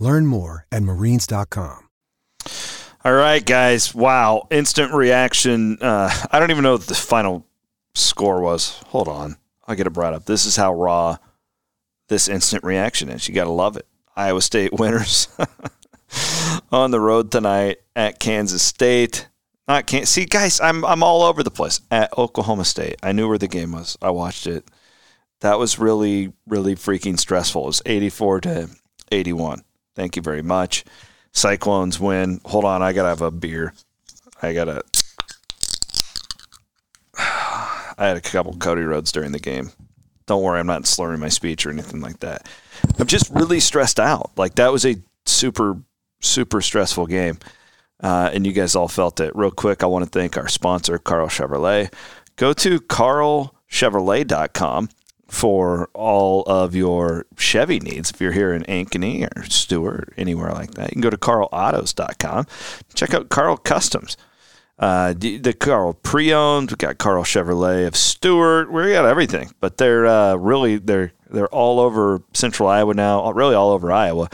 Learn more at marines.com. All right, guys. Wow. Instant reaction. Uh, I don't even know what the final score was. Hold on. I'll get it brought up. This is how raw this instant reaction is. You got to love it. Iowa State winners on the road tonight at Kansas State. Not can't see, guys. I'm I'm all over the place at Oklahoma State. I knew where the game was. I watched it. That was really really freaking stressful. It was 84 to 81. Thank you very much. Cyclones win. Hold on, I gotta have a beer. I gotta. I had a couple Cody Roads during the game. Don't worry, I'm not slurring my speech or anything like that. I'm just really stressed out. Like that was a super, super stressful game, uh, and you guys all felt it. Real quick, I want to thank our sponsor, Karl Chevrolet. Go to karlchevrolet.com for all of your Chevy needs. If you're here in Ankeny or Stuart, anywhere like that, you can go to karlautos.com. Check out Karl Customs. Uh, the, Karl pre-owned, We've got Karl Chevrolet of Stuart. We got everything, but they're uh, really they're they're all over Central Iowa now, really all over Iowa.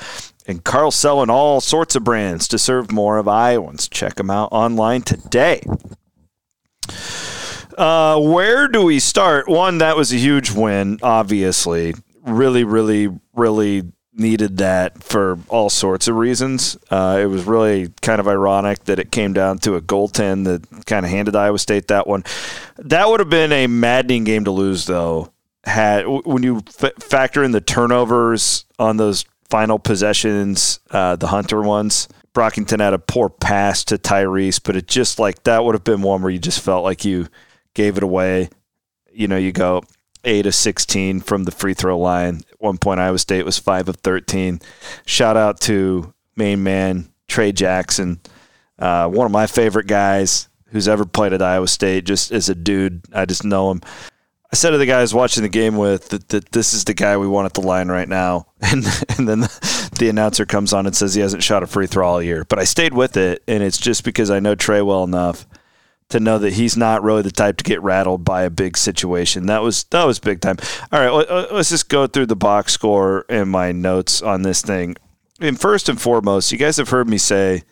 And Karl's selling all sorts of brands to serve more of Iowans. Check them out online today. Uh, where do we start? One, that was a huge win, obviously. Really, really, really needed that for all sorts of reasons. Uh, it was really kind of ironic that it came down to a goaltend that kind of handed Iowa State that one. That would have been a maddening game to lose, though. Had when you f- factor in the turnovers on those final possessions, uh, the Hunter ones. Brockington had a poor pass to Tyrese, but it just like that would have been one where you just felt like you gave it away. You know, you go eight of sixteen from the free throw line. At one point, Iowa State was five of thirteen. Shout out to main man Tre Jackson, uh, one of my favorite guys who's ever played at Iowa State. Just as a dude, I just know him. I said to the guys watching the game with that, that this is the guy we want at the line right now, and and then the, the announcer comes on and says he hasn't shot a free throw all year. But I stayed with it, and it's just because I know Tre well enough to know that he's not really the type to get rattled by a big situation. That was that was big time. All right, let's just go through the box score and my notes on this thing. And first and foremost, you guys have heard me say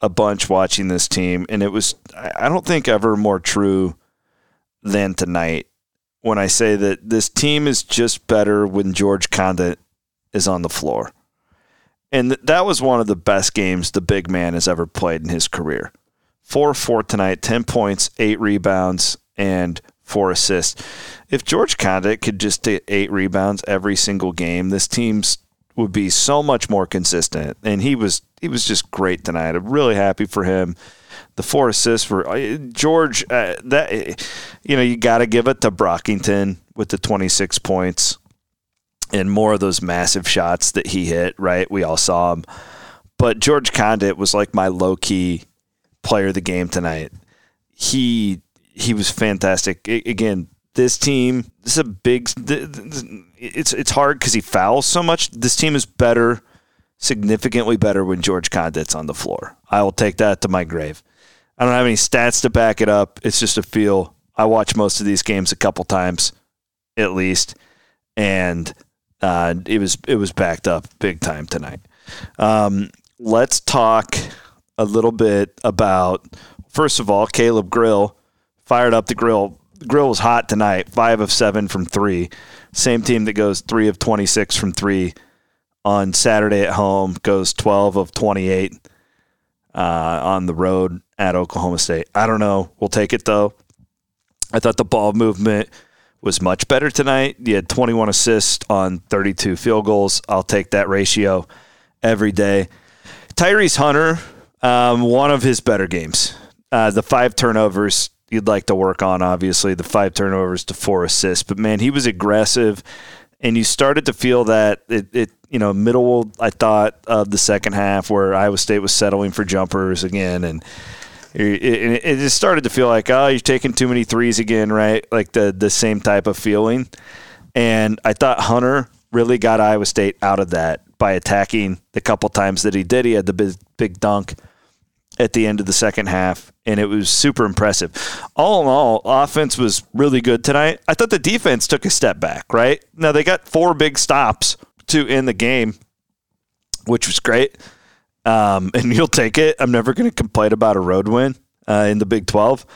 a bunch watching this team, and it was I don't think ever more true than tonight when I say that this team is just better when George Conditt is on the floor. And that was one of the best games the big man has ever played in his career. 4 4 tonight, 10 points, 8 rebounds, and 4 assists. If George Conditt could just get 8 rebounds every single game, this team's would be so much more consistent. And he was he was just great tonight. I'm really happy for him the four assists for George. Uh, that you know, you got to give it to Brockington with the 26 points and more of those massive shots that he hit. Right, we all saw him. But George Conditt was like my low key player of the game tonight. He he was fantastic. I, again, this team this is a big. It's it's hard because he fouls so much. This team is better, significantly better when George Conditt's on the floor. I will take that to my grave. I don't have any stats to back it up. It's just a feel. I watch most of these games a couple times, at least, and uh, it was it was backed up big time tonight. Um, let's talk a little bit about first of all, Caleb Grill fired up the grill. Grill was hot tonight, five of seven from three. Same team that goes three of twenty six from three on Saturday at home goes twelve of twenty eight uh, on the road at Oklahoma State. I don't know. We'll take it though. I thought the ball movement was much better tonight. You had 21 assists on 32 field goals. I'll take that ratio every day. Tyrese Hunter, um, one of his better games. Uh, the five turnovers you'd like to work on, obviously, the five turnovers to four assists. But man, he was aggressive, and you started to feel that it, it you know, middle, I thought, of the second half where Iowa State was settling for jumpers again. And it, it just started to feel like, oh, you're taking too many threes again, right? Like the, the same type of feeling. And I thought Hunter really got Iowa State out of that by attacking the couple times that he did. He had the big, big dunk at the end of the second half, and it was super impressive. All in all, offense was really good tonight. I thought the defense took a step back, right? Now, they got four big stops to end the game, which was great. Um, and you'll take it. I'm never going to complain about a road win uh, in the Big 12.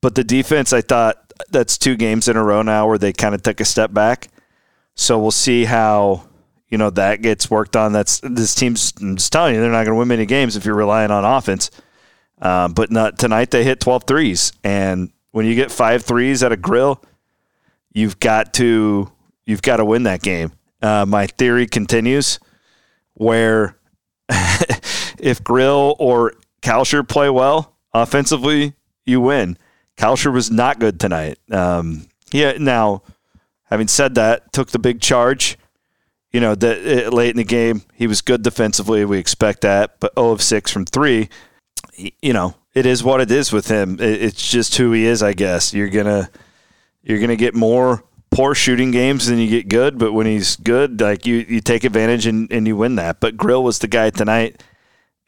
But the defense, I thought that's two games in a row now where they kind of took a step back. So we'll see how you know that gets worked on. That's this team's. I'm just telling you, they're not going to win many games if you're relying on offense. Um, but not tonight. They hit 12 threes, and when you get five threes at a grill, you've got to you've got to win that game uh, my theory continues where if Grill or Kalscheur play well offensively, you win. Kalscheur was not good tonight. Um, yeah, now, having said that, took the big charge. You know, that late in the game, he was good defensively. We expect that, but 0 of 6 from three. You know, it is what it is with him. It's just who he is, I guess. You're gonna you're gonna get more poor shooting games than you get good, but when he's good, like you, you take advantage and, and you win that. But Grill was the guy tonight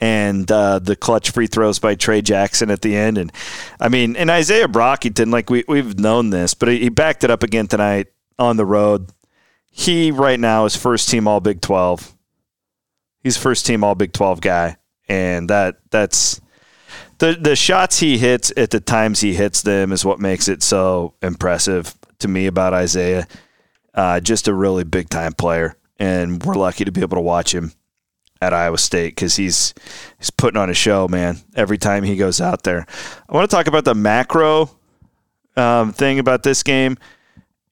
and uh, the clutch free throws by Tre Jackson at the end. And I mean, and Izaiah Brockington, like we, we've known this, but he backed it up again tonight on the road. He right now is first team All Big 12. He's first team All Big 12 guy. And that that's the the shots he hits at the times he hits them is what makes it so impressive to me about Izaiah. Uh, just a really big time player, and we're lucky to be able to watch him at Iowa State because he's he's putting on a show, man. Every time he goes out there, I want to talk about the macro um, thing about this game,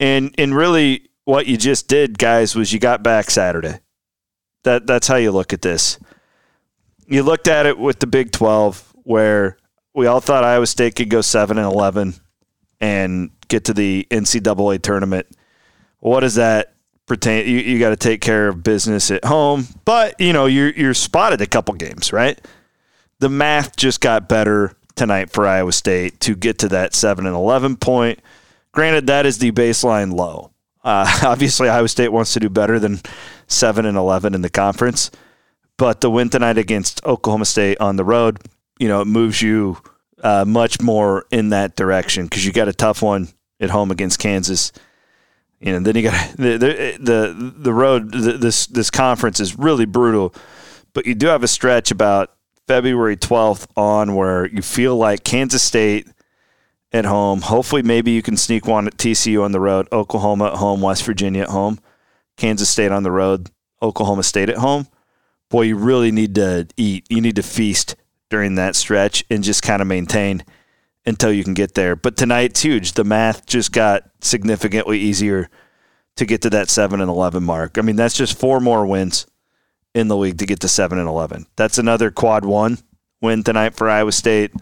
and and really what you just did, guys, was you got back Saturday. That that's how you look at this. You looked at it with the Big Twelve, where we all thought Iowa State could go seven and eleven and get to the NCAA tournament. What does that pertain? You, you got to take care of business at home, but you know you're you're spotted a couple games, right? The math just got better tonight for Iowa State to get to that seven and eleven point. Granted, that is the baseline low. Uh, obviously, Iowa State wants to do better than seven and eleven in the conference, but the win tonight against Oklahoma State on the road, you know, it moves you uh, much more in that direction because you got a tough one at home against Kansas. You know, then you got the the the, the road. The, this this conference is really brutal, but you do have a stretch about February twelfth on where you feel like Kansas State at home. Hopefully, maybe you can sneak one at TCU on the road, Oklahoma at home, West Virginia at home, Kansas State on the road, Oklahoma State at home. Boy, you really need to eat. You need to feast during that stretch and just kind of maintain until you can get there. But tonight's huge. The math just got significantly easier to get to that 7 and 11 mark. I mean, that's just four more wins in the league to get to 7 and 11. That's another quad 1 win tonight for Iowa State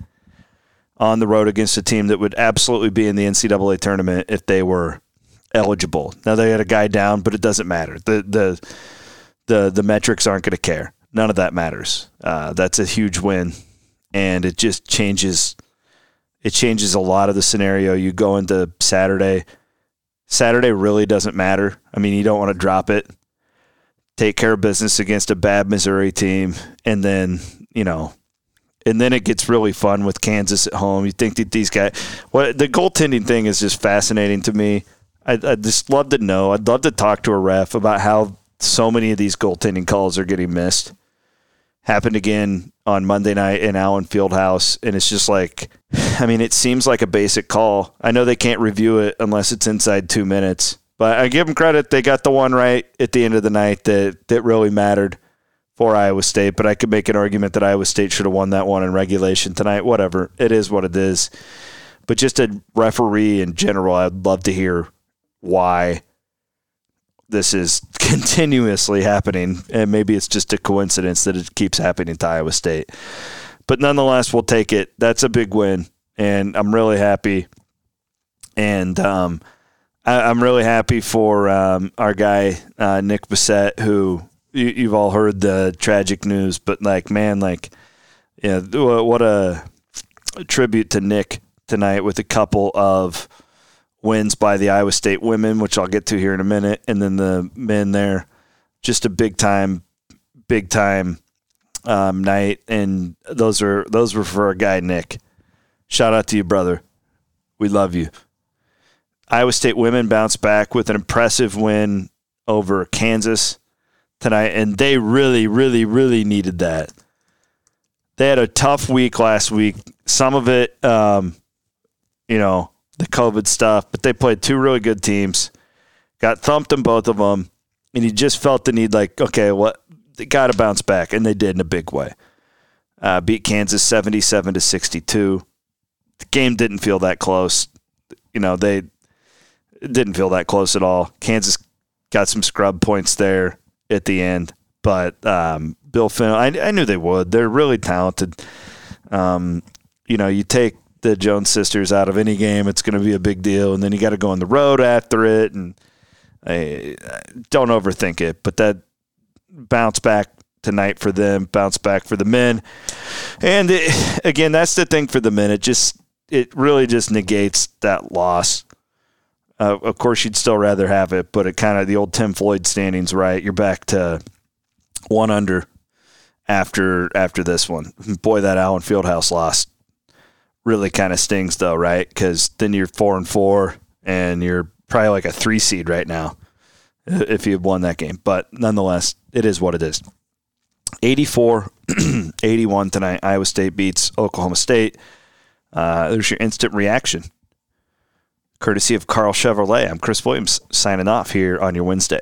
on the road against a team that would absolutely be in the NCAA tournament if they were eligible. Now they had a guy down, but it doesn't matter. The the the the metrics aren't going to care. None of that matters. Uh, that's a huge win, and it just changes. It changes a lot of the scenario. You go into Saturday. Saturday really doesn't matter. I mean, you don't want to drop it. Take care of business against a bad Missouri team, and then you know and then it gets really fun with Kansas at home. You think that these guys, what the goaltending thing is just fascinating to me. I, I just love to know. I'd love to talk to a ref about how so many of these goaltending calls are getting missed. Happened again on Monday night in Allen Fieldhouse, and it's just like, I mean, it seems like a basic call. I know they can't review it unless it's inside two minutes, but I give them credit. They got the one right at the end of the night that that really mattered for Iowa State. But I could make an argument that Iowa State should have won that one in regulation tonight. Whatever, it is what it is. But just a referee in general, I'd love to hear why this is continuously happening, and maybe it's just a coincidence that it keeps happening to Iowa State. But nonetheless, we'll take it. That's a big win, and I'm really happy. And um, I, am really happy for um, our guy uh, Nick Bissett, who you, you've all heard the tragic news, but like, man, like, yeah, what a tribute to Nick tonight with a couple of wins by the Iowa State women, which I'll get to here in a minute, and then the men there. Just a big time, big time um, night, and those are those were for our guy Nick. Shout out to you, brother. We love you. Iowa State women bounce back with an impressive win over Kansas tonight, and they really, really, really needed that. They had a tough week last week. Some of it, um, you know, the COVID stuff, but they played two really good teams, got thumped in both of them, and you just felt the need, like, okay, what they got to bounce back, and they did in a big way. Uh, beat Kansas seventy-seven to sixty-two. The game didn't feel that close. You know, they didn't feel that close at all. Kansas got some scrub points there at the end, but um, Bill Finn, I, I, knew they would. They're really talented. Um, you know, you take the Jones sisters out of any game, it's going to be a big deal. And then you got to go on the road after it, and I, don't overthink it. But that bounce back tonight for them, bounce back for the men, and it, again, that's the thing for the men. It just it really just negates that loss. Uh, of course, you'd still rather have it, but it kind of the old Tim Floyd standings, right? You're back to one under after after this one. Boy, that Allen Fieldhouse loss really kind of stings though, right? Because then you're four and four, and you're probably like a three seed right now if you had won that game. But nonetheless, it is what it is. 84 81 tonight. Iowa State beats Oklahoma State. Uh, there's your instant reaction. Courtesy of Karl Chevrolet. I'm Chris Williams signing off here on your Wednesday.